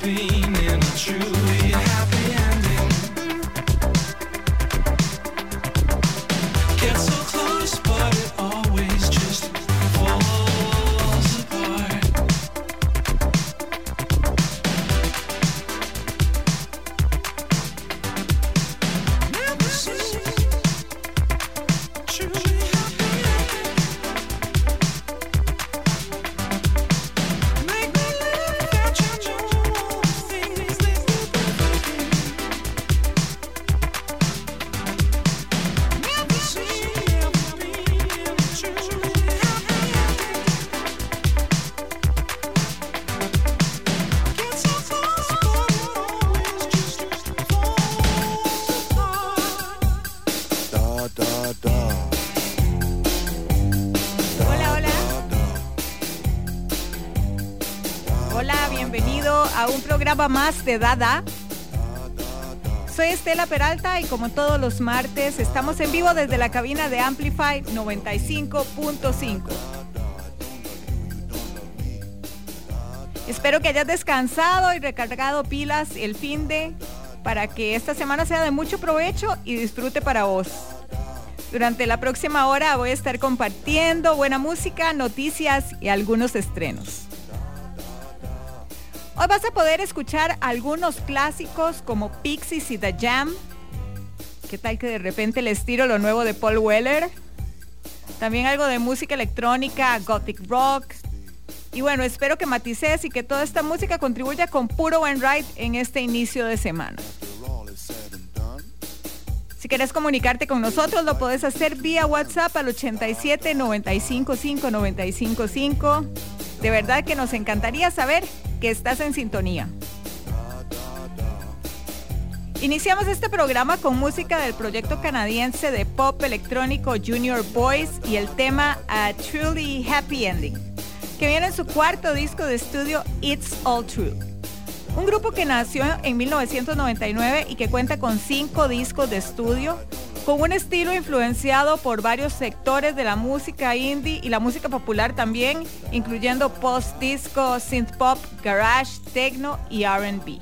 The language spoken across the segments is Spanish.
been in true más de Dada. Soy Estela Peralta y como todos los martes estamos en vivo desde la cabina de Amplify 95.5. Espero que hayas descansado y recargado pilas el fin de para que esta semana sea de mucho provecho y disfrute para vos. Durante la próxima hora voy a estar compartiendo buena música, noticias y algunos estrenos. Vas a poder escuchar algunos clásicos como Pixies y The Jam. ¿Qué tal que de repente les tiro lo nuevo de Paul Weller? También algo de música electrónica, gothic rock. Y bueno, espero que matices y que toda esta música contribuya con puro buen ride en este inicio de semana. Si quieres comunicarte con nosotros, lo puedes hacer vía WhatsApp al 87 955 955. De verdad que nos encantaría saber que estás en sintonía. Iniciamos este programa con música del proyecto canadiense de pop electrónico Junior Boys y el tema A Truly Happy Ending, que viene en su cuarto disco de estudio It's All True. Un grupo que nació en 1999 y que cuenta con cinco discos de estudio, con un estilo influenciado por varios sectores de la música indie y la música popular también, incluyendo post-disco, synth pop, garage, techno y RB.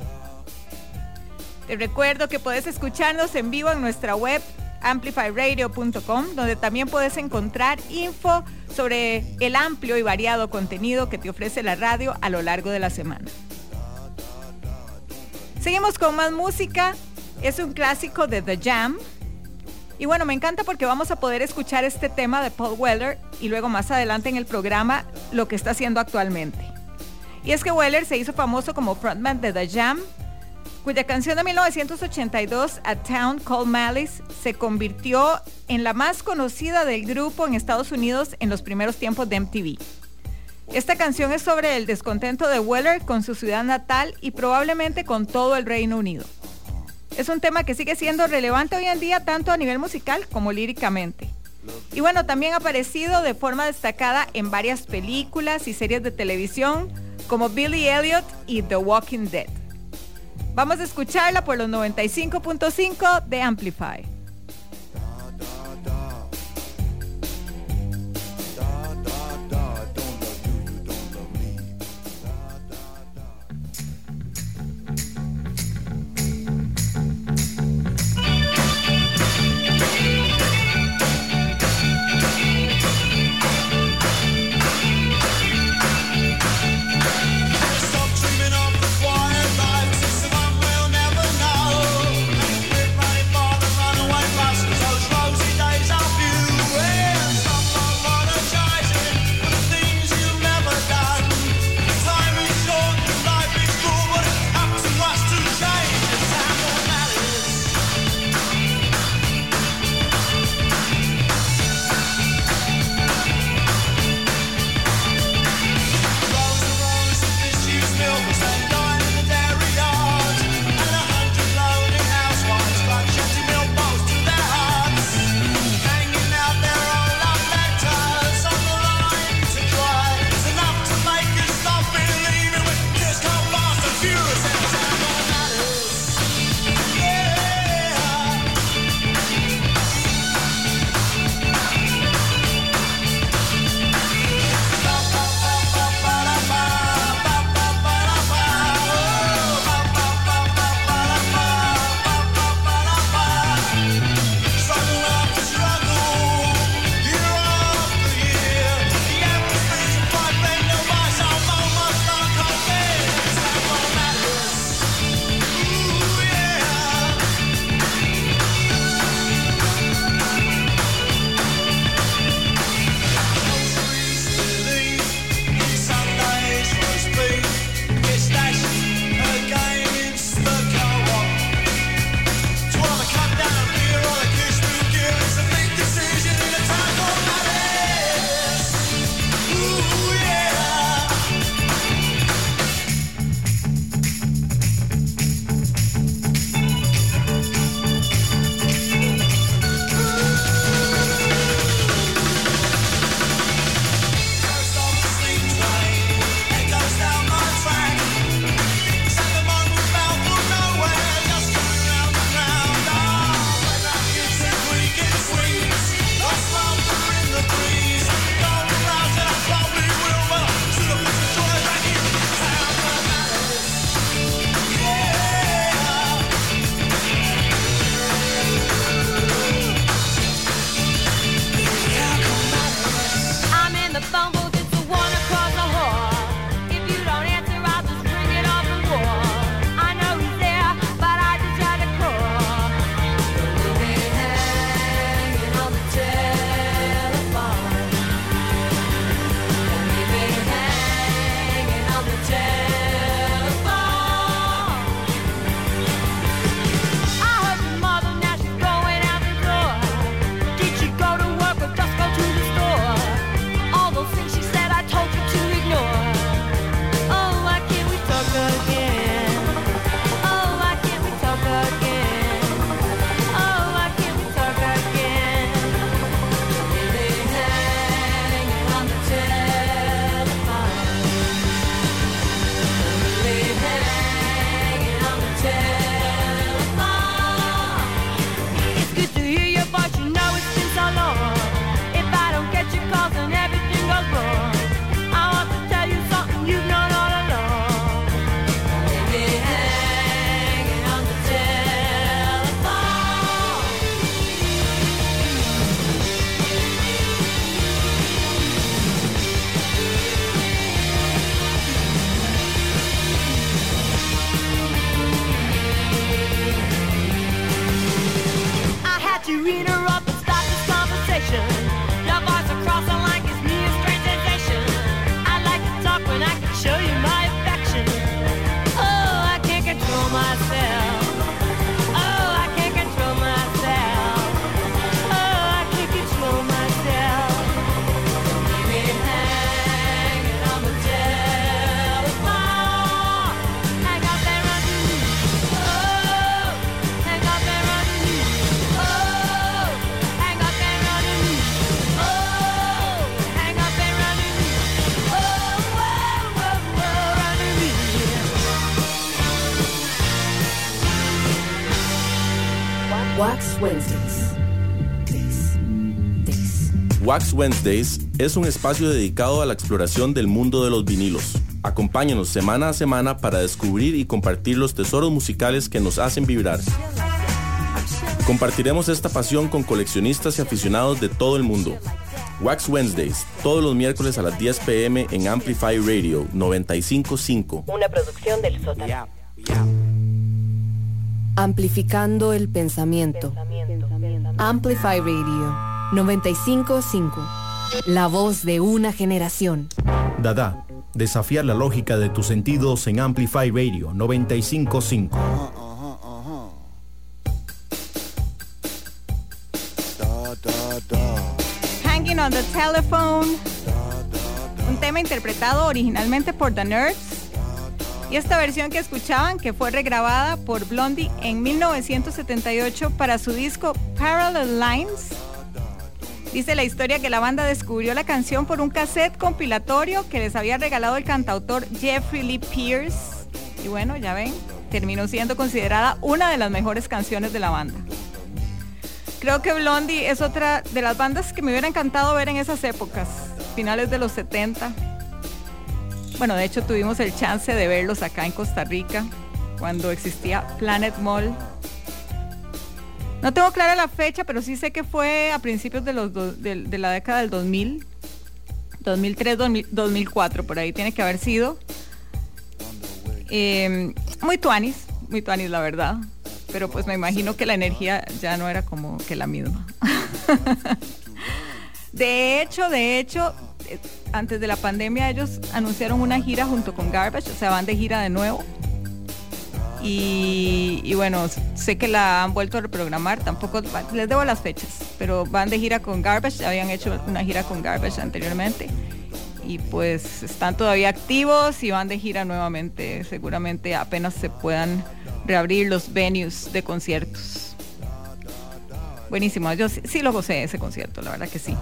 Te recuerdo que puedes escucharnos en vivo en nuestra web amplifyradio.com, donde también puedes encontrar info sobre el amplio y variado contenido que te ofrece la radio a lo largo de la semana. Seguimos con más música. Es un clásico de The Jam. Y bueno, me encanta porque vamos a poder escuchar este tema de Paul Weller y luego más adelante en el programa lo que está haciendo actualmente. Y es que Weller se hizo famoso como frontman de The Jam cuya canción de 1982, A Town Called Malice, se convirtió en la más conocida del grupo en Estados Unidos en los primeros tiempos de MTV. Esta canción es sobre el descontento de Weller con su ciudad natal y probablemente con todo el Reino Unido. Es un tema que sigue siendo relevante hoy en día tanto a nivel musical como líricamente. Y bueno, también ha aparecido de forma destacada en varias películas y series de televisión como Billy Elliot y The Walking Dead. Vamos a escucharla por los 95.5 de Amplify. Wax Wednesdays es un espacio dedicado a la exploración del mundo de los vinilos. Acompáñanos semana a semana para descubrir y compartir los tesoros musicales que nos hacen vibrar. Compartiremos esta pasión con coleccionistas y aficionados de todo el mundo. Wax Wednesdays, todos los miércoles a las 10 pm en Amplify Radio 955. Una producción del sótano. Amplificando el pensamiento. Amplify Radio 955. La voz de una generación. Dada, desafiar la lógica de tus sentidos en Amplify Radio 955. Hanging on the Telephone. Un tema interpretado originalmente por The Nerds y esta versión que escuchaban, que fue regrabada por Blondie en 1978 para su disco Parallel Lines, dice la historia que la banda descubrió la canción por un cassette compilatorio que les había regalado el cantautor Jeffrey Lee Pierce. Y bueno, ya ven, terminó siendo considerada una de las mejores canciones de la banda. Creo que Blondie es otra de las bandas que me hubiera encantado ver en esas épocas, finales de los 70 bueno, de hecho tuvimos el chance de verlos acá en Costa Rica cuando existía Planet Mall. No tengo clara la fecha, pero sí sé que fue a principios de, los de, la década del 2000, 2003, 2004, por ahí tiene que haber sido. Em, muy tuanis, muy tuanis la verdad, pero pues me imagino que la energía ya no era como que la misma. de hecho, de hecho, antes de la pandemia ellos anunciaron una gira junto con Garbage, o sea, van de gira de nuevo. Y, bueno, sé que la han vuelto a reprogramar, tampoco les debo las fechas, pero van de gira con Garbage, habían hecho una gira con Garbage anteriormente y pues están todavía activos y van de gira nuevamente, seguramente apenas se puedan reabrir los venues de conciertos. Buenísimo, yo sí, sí lo gocé ese concierto, la verdad que sí.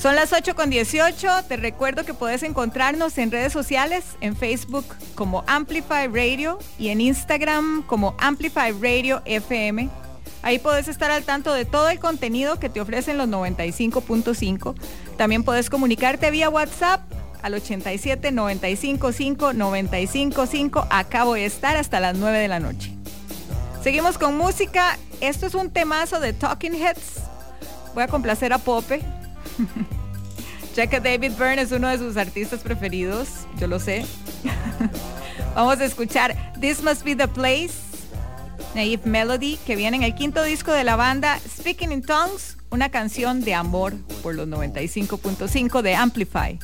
Son las 8 con 18. Te recuerdo que puedes encontrarnos en redes sociales, en Facebook como Amplify Radio y en Instagram como Amplify Radio FM. Ahí puedes estar al tanto de todo el contenido que te ofrecen los 95.5. También puedes comunicarte vía WhatsApp al 87 95 5 95 5. Acabo de estar hasta las 9 de la noche. Seguimos con música. Esto es un temazo de Talking Heads. Voy a complacer a Pope. ya que David Byrne es uno de sus artistas preferidos, yo lo sé. Vamos a escuchar This Must Be the Place, Naive Melody, que viene en el quinto disco de la banda Speaking in Tongues, una canción de amor por los 95.5 de Amplify.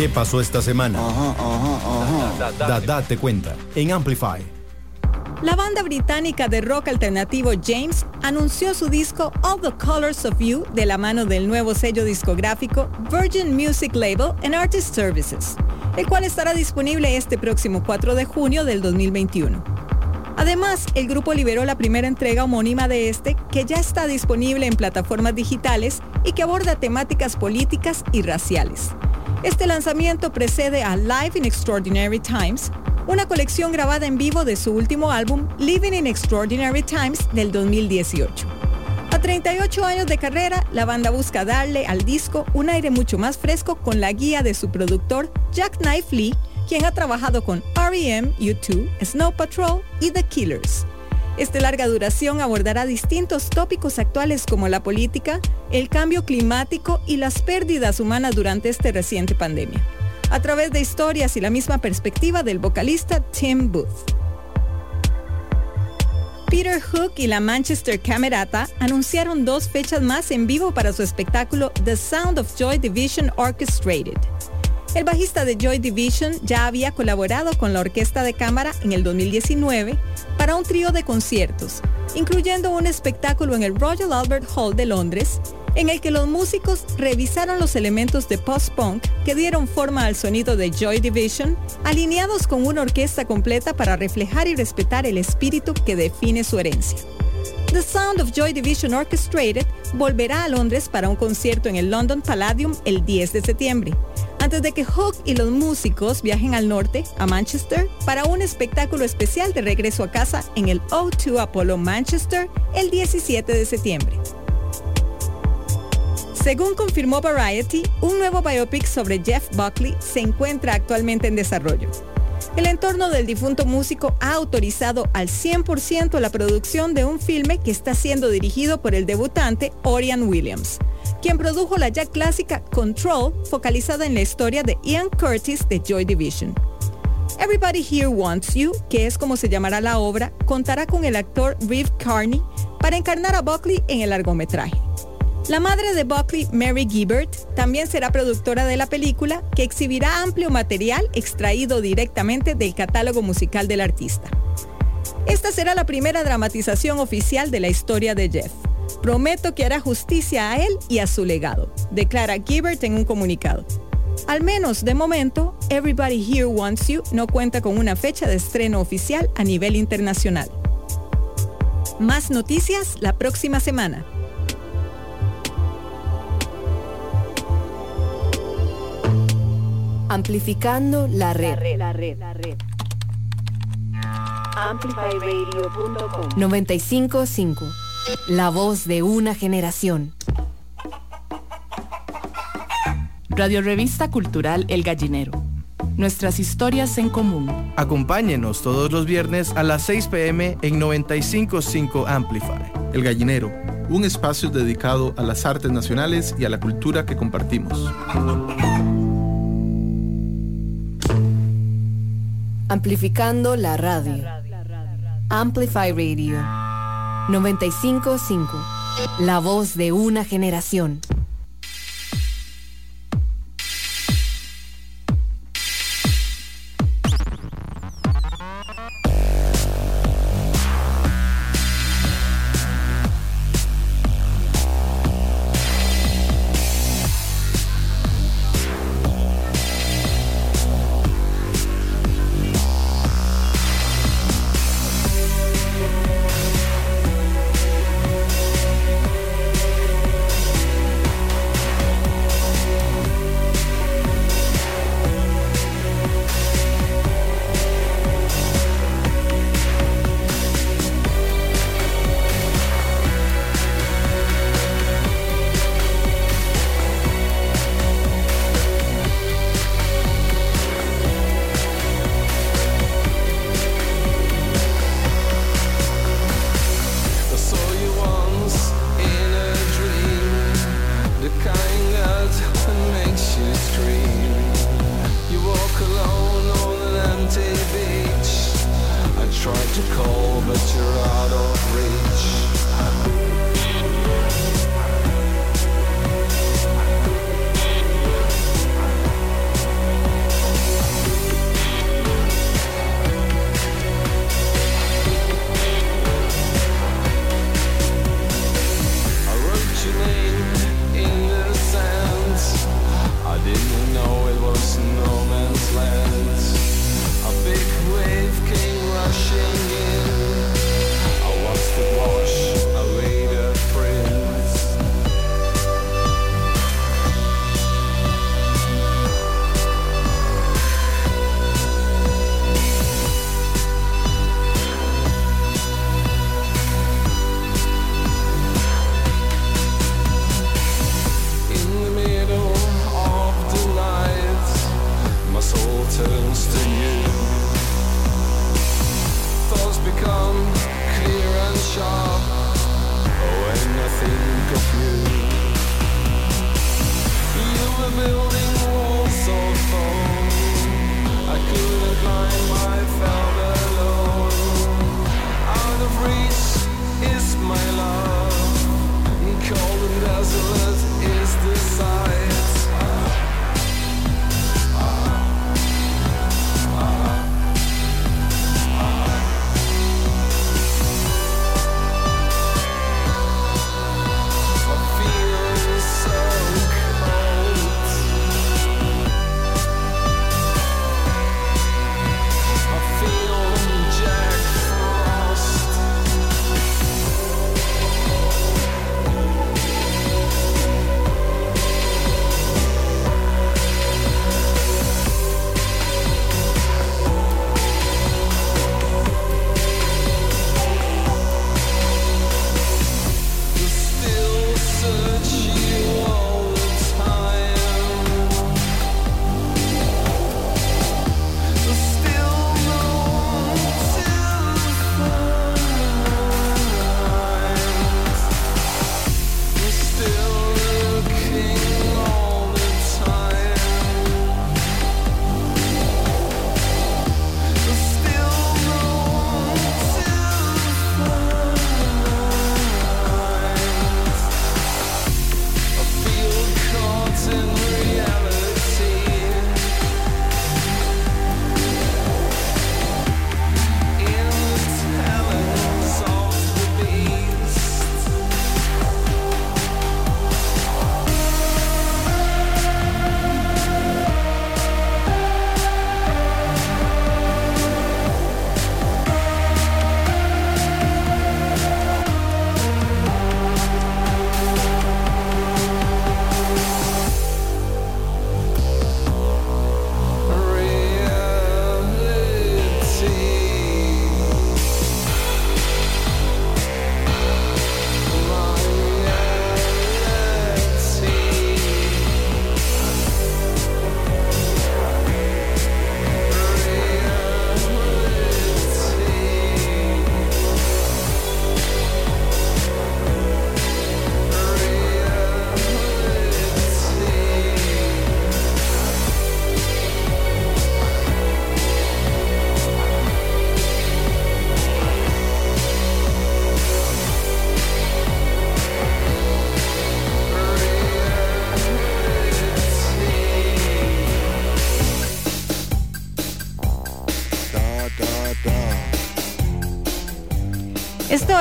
¿Qué pasó esta semana? Dada te cuenta en Amplify. La banda británica de rock alternativo James anunció su disco All the Colors of You de la mano del nuevo sello discográfico Virgin Music Label and Artist Services, el cual estará disponible este próximo 4 de junio del 2021. Además, el grupo liberó la primera entrega homónima de este, que ya está disponible en plataformas digitales y que aborda temáticas políticas y raciales. Este lanzamiento precede a Live in Extraordinary Times, una colección grabada en vivo de su último álbum Living in Extraordinary Times del 2018. A 38 años de carrera, la banda busca darle al disco un aire mucho más fresco con la guía de su productor Jack Knife Lee, quien ha trabajado con REM, U2, Snow Patrol y The Killers. Esta larga duración abordará distintos tópicos actuales como la política, el cambio climático y las pérdidas humanas durante esta reciente pandemia, a través de historias y la misma perspectiva del vocalista Tim Booth. Peter Hook y la Manchester Camerata anunciaron dos fechas más en vivo para su espectáculo The Sound of Joy Division Orchestrated. El bajista de Joy Division ya había colaborado con la Orquesta de Cámara en el 2019 para un trío de conciertos, incluyendo un espectáculo en el Royal Albert Hall de Londres, en el que los músicos revisaron los elementos de post-punk que dieron forma al sonido de Joy Division, alineados con una orquesta completa para reflejar y respetar el espíritu que define su herencia. The Sound of Joy Division Orchestrated volverá a Londres para un concierto en el London Palladium el 10 de septiembre, antes de que Hook y los músicos viajen al norte, a Manchester, para un espectáculo especial de regreso a casa en el O2 Apollo Manchester el 17 de septiembre. Según confirmó Variety, un nuevo biopic sobre Jeff Buckley se encuentra actualmente en desarrollo. El entorno del difunto músico ha autorizado al 100% la producción de un filme que está siendo dirigido por el debutante Orion Williams, quien produjo la ya clásica Control, focalizada en la historia de Ian Curtis de Joy Division. Everybody Here Wants You, que es como se llamará la obra, contará con el actor Reeve Carney para encarnar a Buckley en el largometraje. La madre de Buckley, Mary Gibbert, también será productora de la película, que exhibirá amplio material extraído directamente del catálogo musical del artista. Esta será la primera dramatización oficial de la historia de Jeff. Prometo que hará justicia a él y a su legado, declara Gibbert en un comunicado. Al menos de momento, Everybody Here Wants You no cuenta con una fecha de estreno oficial a nivel internacional. Más noticias la próxima semana. Amplificando la red. La red, la red. Amplifyradio.com 955. La voz de una generación. Radio Revista Cultural El Gallinero. Nuestras historias en común. Acompáñenos todos los viernes a las 6 pm en 955 Amplify. El Gallinero, un espacio dedicado a las artes nacionales y a la cultura que compartimos. Amplificando la radio. Amplify Radio. 955. La voz de una generación.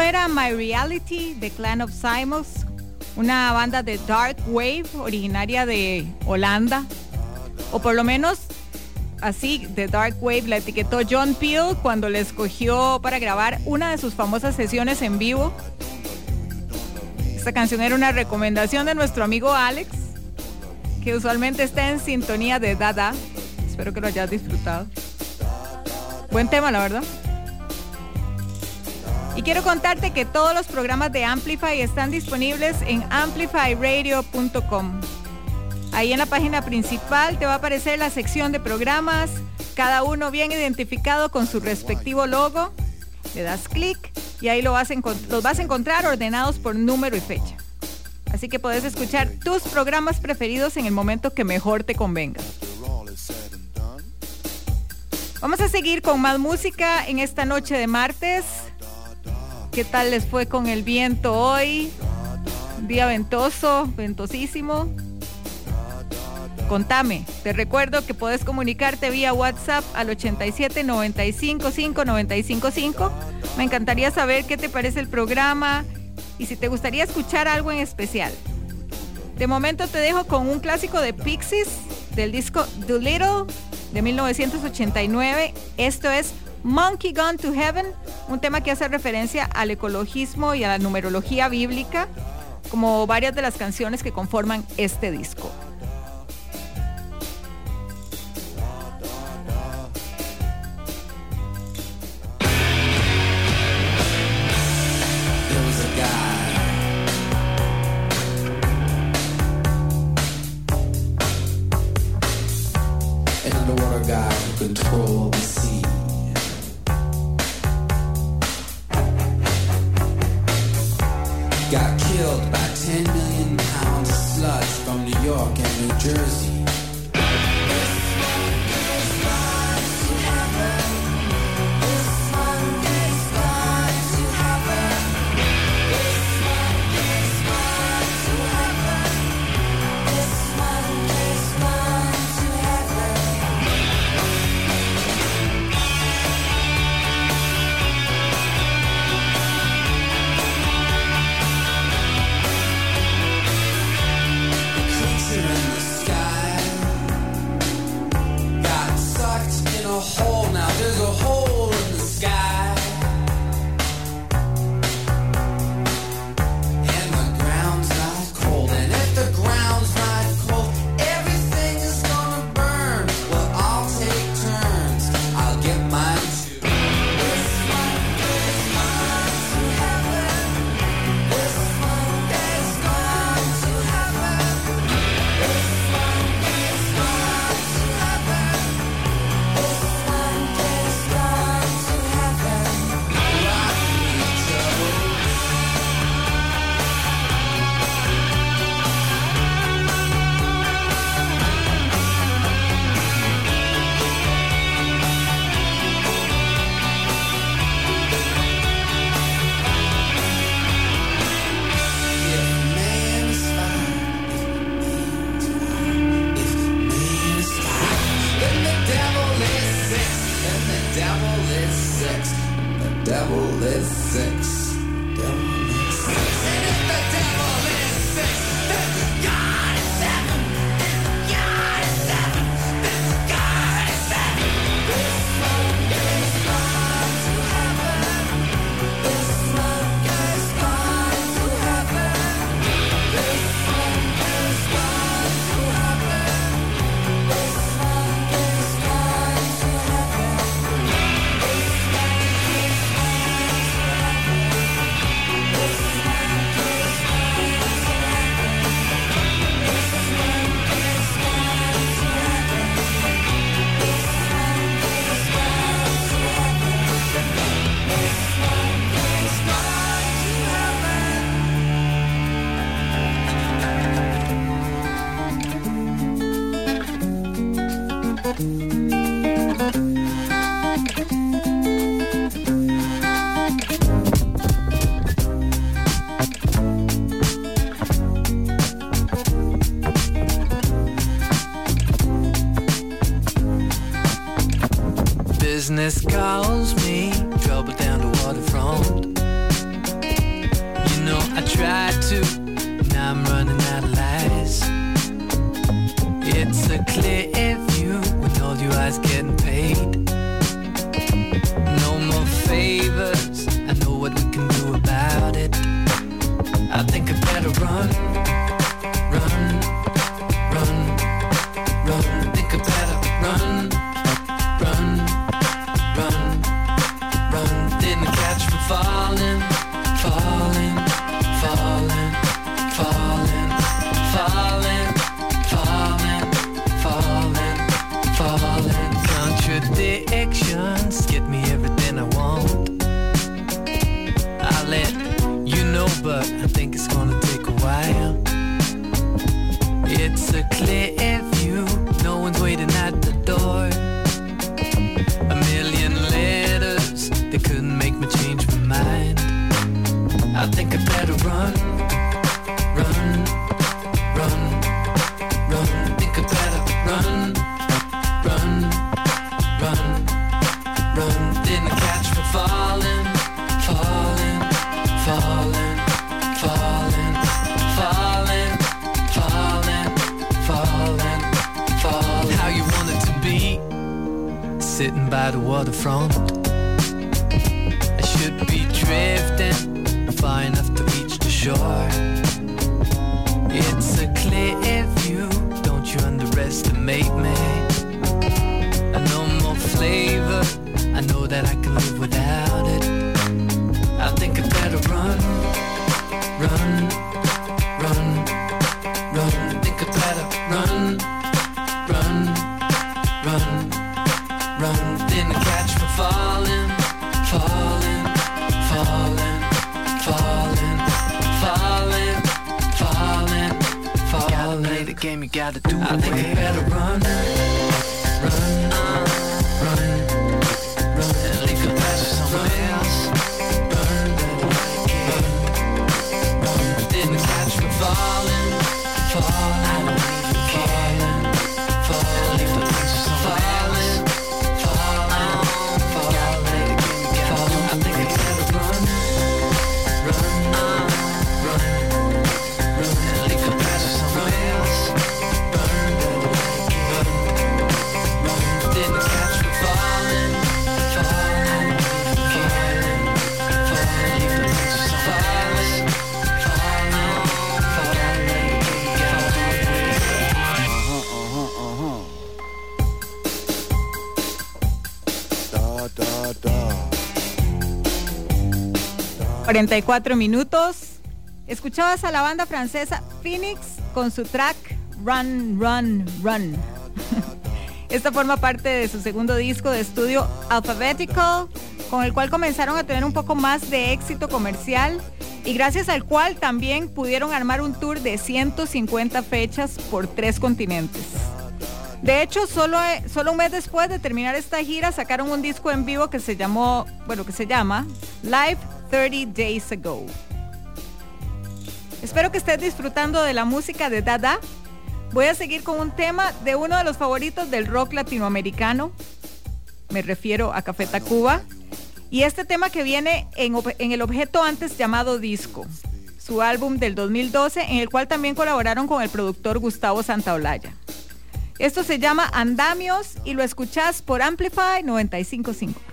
Era My Reality de Clan of Simons, una banda de dark wave originaria de Holanda, o por lo menos así de dark wave la etiquetó John Peel cuando le escogió para grabar una de sus famosas sesiones en vivo. Esta canción era una recomendación de nuestro amigo Alex, que usualmente está en sintonía de Dada. Espero que lo hayas disfrutado. Buen tema, la verdad. Y quiero contarte que todos los programas de Amplify están disponibles en amplifyradio.com. Ahí en la página principal te va a aparecer la sección de programas, cada uno bien identificado con su respectivo logo. Le das clic y ahí lo vas los vas a encontrar ordenados por número y fecha. Así que puedes escuchar tus programas preferidos en el momento que mejor te convenga. Vamos a seguir con más música en esta noche de martes. ¿Qué tal les fue con el viento hoy? día ventoso, ventosísimo. Contame. Te recuerdo que puedes comunicarte vía WhatsApp al 87 95 5 95 5. Me encantaría saber qué te parece el programa y si te gustaría escuchar algo en especial. De momento te dejo con un clásico de Pixies del disco Little de 1989. Esto es Monkey Gone to Heaven, un tema que hace referencia al ecologismo y a la numerología bíblica, como varias de las canciones que conforman este disco. York and New Jersey. 44 minutos. Escuchabas a la banda francesa Phoenix con su track Run, Run, Run. Esta forma parte de su segundo disco de estudio Alphabetical, con el cual comenzaron a tener un poco más de éxito comercial y gracias al cual también pudieron armar un tour de 150 fechas por tres continentes. De hecho, solo, solo un mes después de terminar esta gira, sacaron un disco en vivo que se llamó, bueno, que se llama Live 30 Days Ago. Espero que estés disfrutando de la música de Dada. Voy a seguir con un tema de uno de los favoritos del rock latinoamericano. Me refiero a Café Tacuba. Y este tema que viene en, en el objeto antes llamado Disco, su álbum del 2012, en el cual también colaboraron con el productor Gustavo Santaolalla. Esto se llama Andamios y lo escuchás por Amplify 955.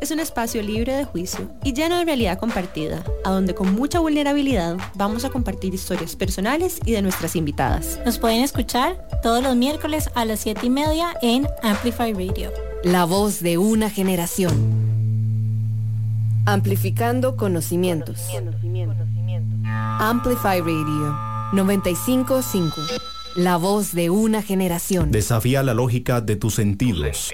Es un espacio libre de juicio y lleno de realidad compartida, a donde con mucha vulnerabilidad vamos a compartir historias personales y de nuestras invitadas. Nos pueden escuchar todos los miércoles a las 7 y media en Amplify Radio. La voz de una generación. Amplificando conocimientos. Amplify Radio 955. La voz de una generación. Desafía la lógica de tus sentidos.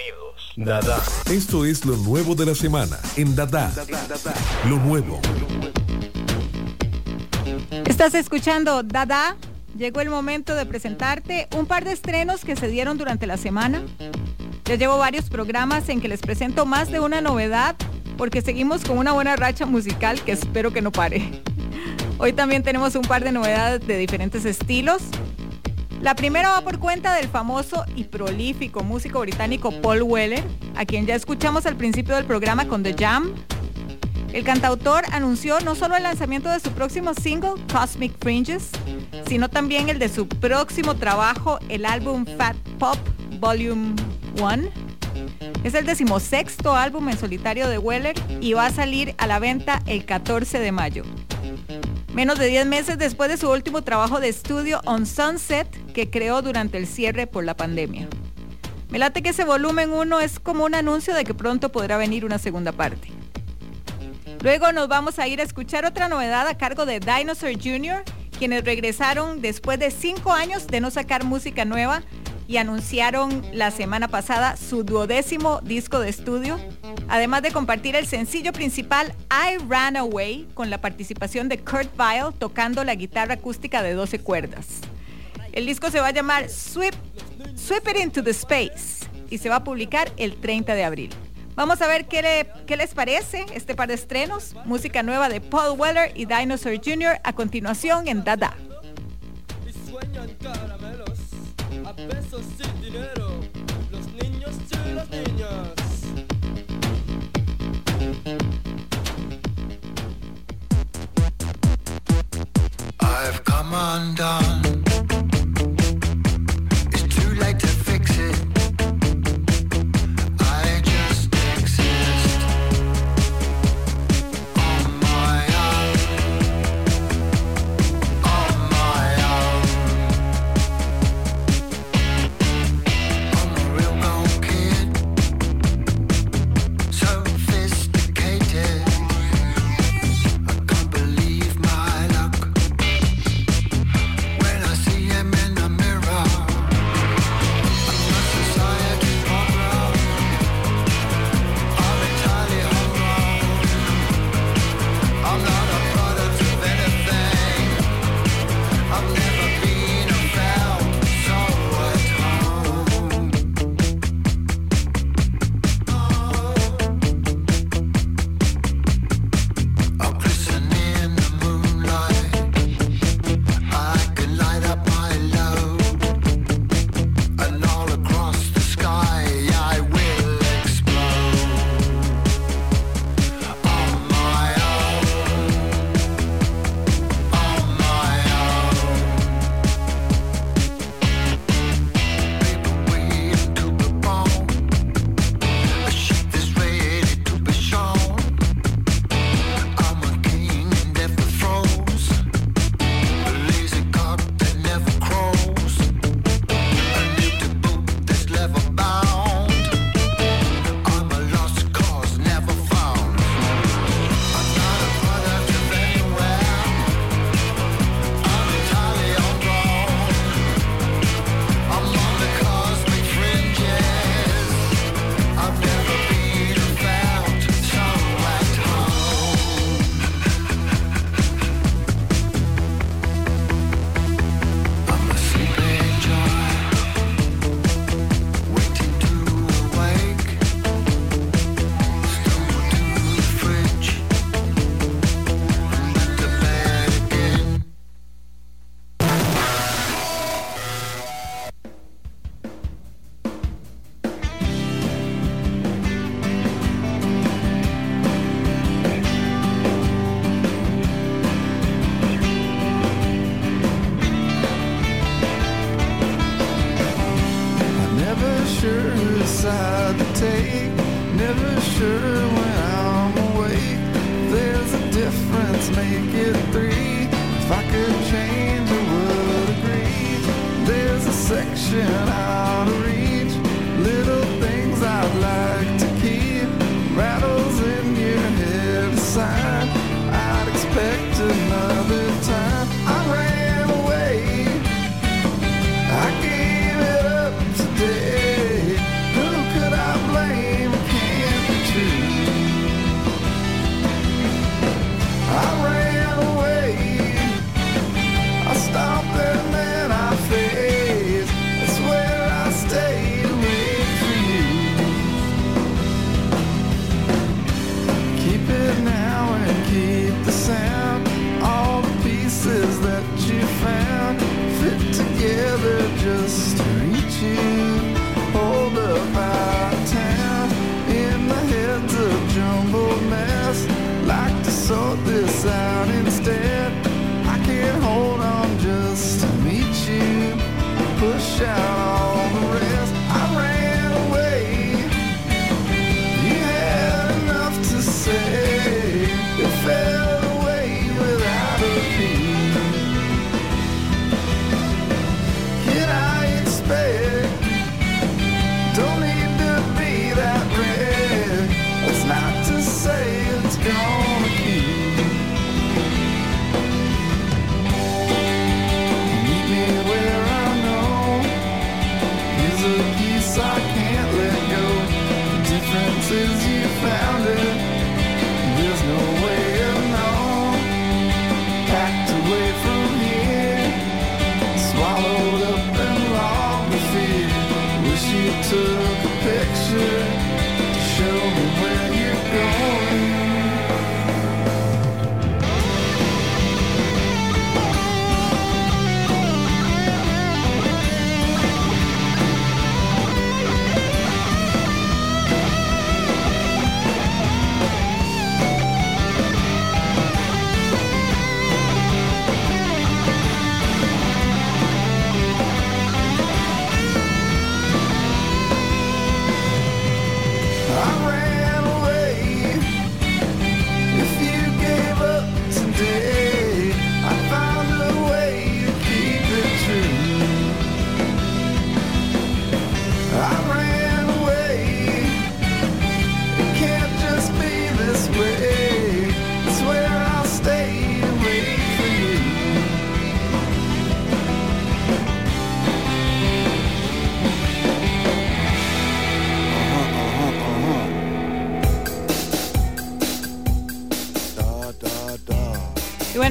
Dada. Esto es lo nuevo de la semana en Dada. Lo nuevo. Estás escuchando Dada. Llegó el momento de presentarte un par de estrenos que se dieron durante la semana. Ya llevo varios programas en que les presento más de una novedad porque seguimos con una buena racha musical que espero que no pare. Hoy también tenemos un par de novedades de diferentes estilos. La primera va por cuenta del famoso y prolífico músico británico Paul Weller, a quien ya escuchamos al principio del programa con The Jam. El cantautor anunció no solo el lanzamiento de su próximo single, Cosmic Fringes, sino también el de su próximo trabajo, el álbum Fat Pop Volume 1. Es el decimosexto álbum en solitario de Weller y va a salir a la venta el 14 de mayo. Menos de 10 meses después de su último trabajo de estudio On Sunset, que creó durante el cierre por la pandemia. Me late que ese volumen 1 es como un anuncio de que pronto podrá venir una segunda parte. Luego nos vamos a ir a escuchar otra novedad a cargo de Dinosaur Jr., quienes regresaron después de 5 años de no sacar música nueva y anunciaron la semana pasada su duodécimo disco de estudio, además de compartir el sencillo principal I Ran Away con la participación de Kurt Vile tocando la guitarra acústica de 12 cuerdas. El disco se va a llamar Sweep, It Into the Space y se va a publicar el 30 de abril. Vamos a ver qué, qué les parece este par de estrenos, música nueva de Paul Weller y Dinosaur Jr. a continuación en Dada. Sin dinero, los niños niñas. I've come undone.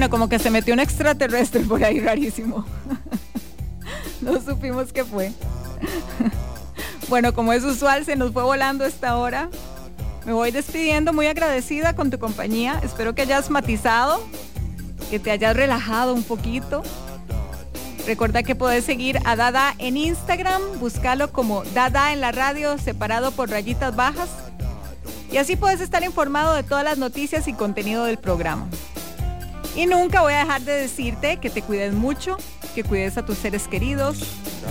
Como que se metió un extraterrestre por ahí rarísimo. no supimos qué fue. bueno, como es usual, se nos fue volando esta hora. Me voy despidiendo muy agradecida con tu compañía. Espero que hayas matizado, que te hayas relajado un poquito. Recuerda que puedes seguir a Dada en Instagram, búscalo como Dada en la radio, separado por rayitas bajas. Y así puedes estar informado de todas las noticias y contenido del programa. Y nunca voy a dejar de decirte que te cuides mucho, que cuides a tus seres queridos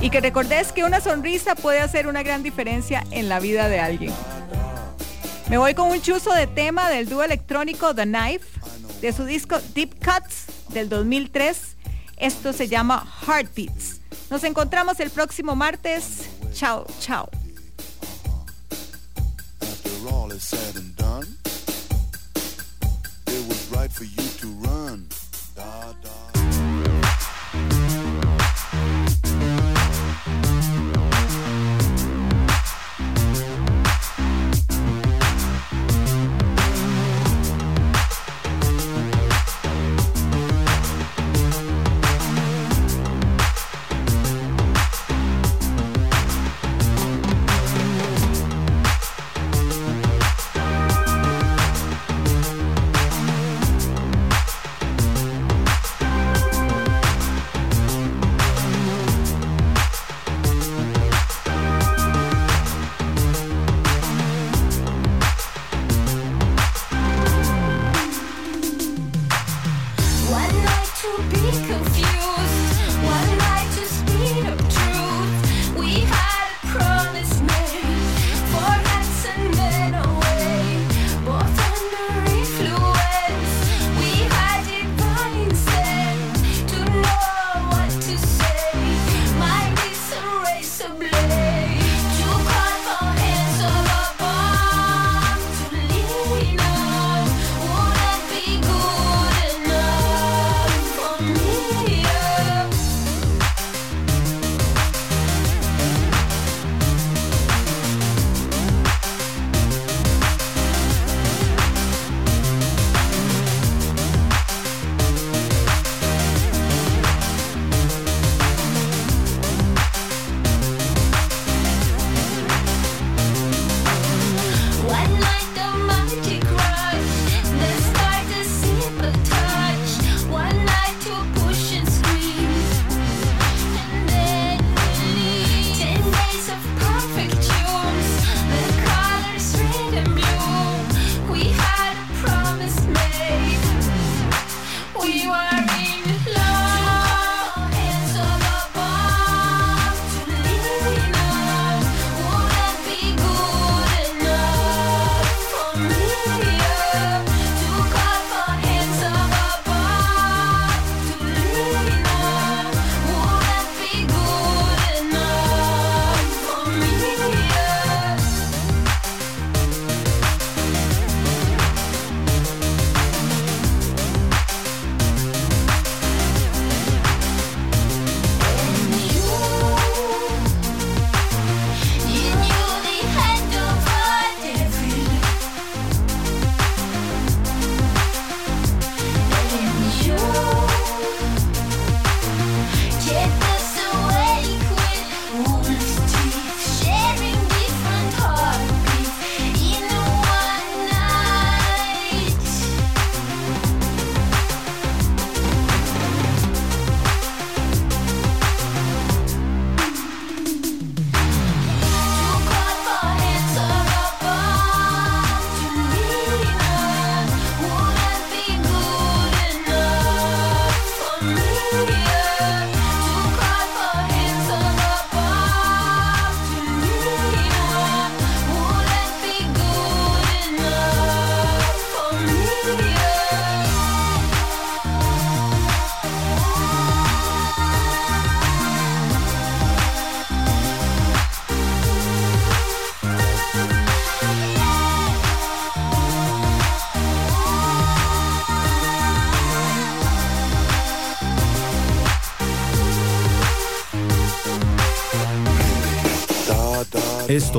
y que recordes que una sonrisa puede hacer una gran diferencia en la vida de alguien. Me voy con un chuzo de tema del dúo electrónico The Knife, de su disco Deep Cuts del 2003. Esto se llama Heartbeats. Nos encontramos el próximo martes. Chao, chao.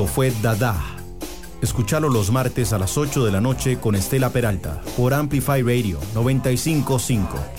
Fue Dada. Escúchalo los martes a las 8 de la noche con Estela Peralta por Amplify Radio 955.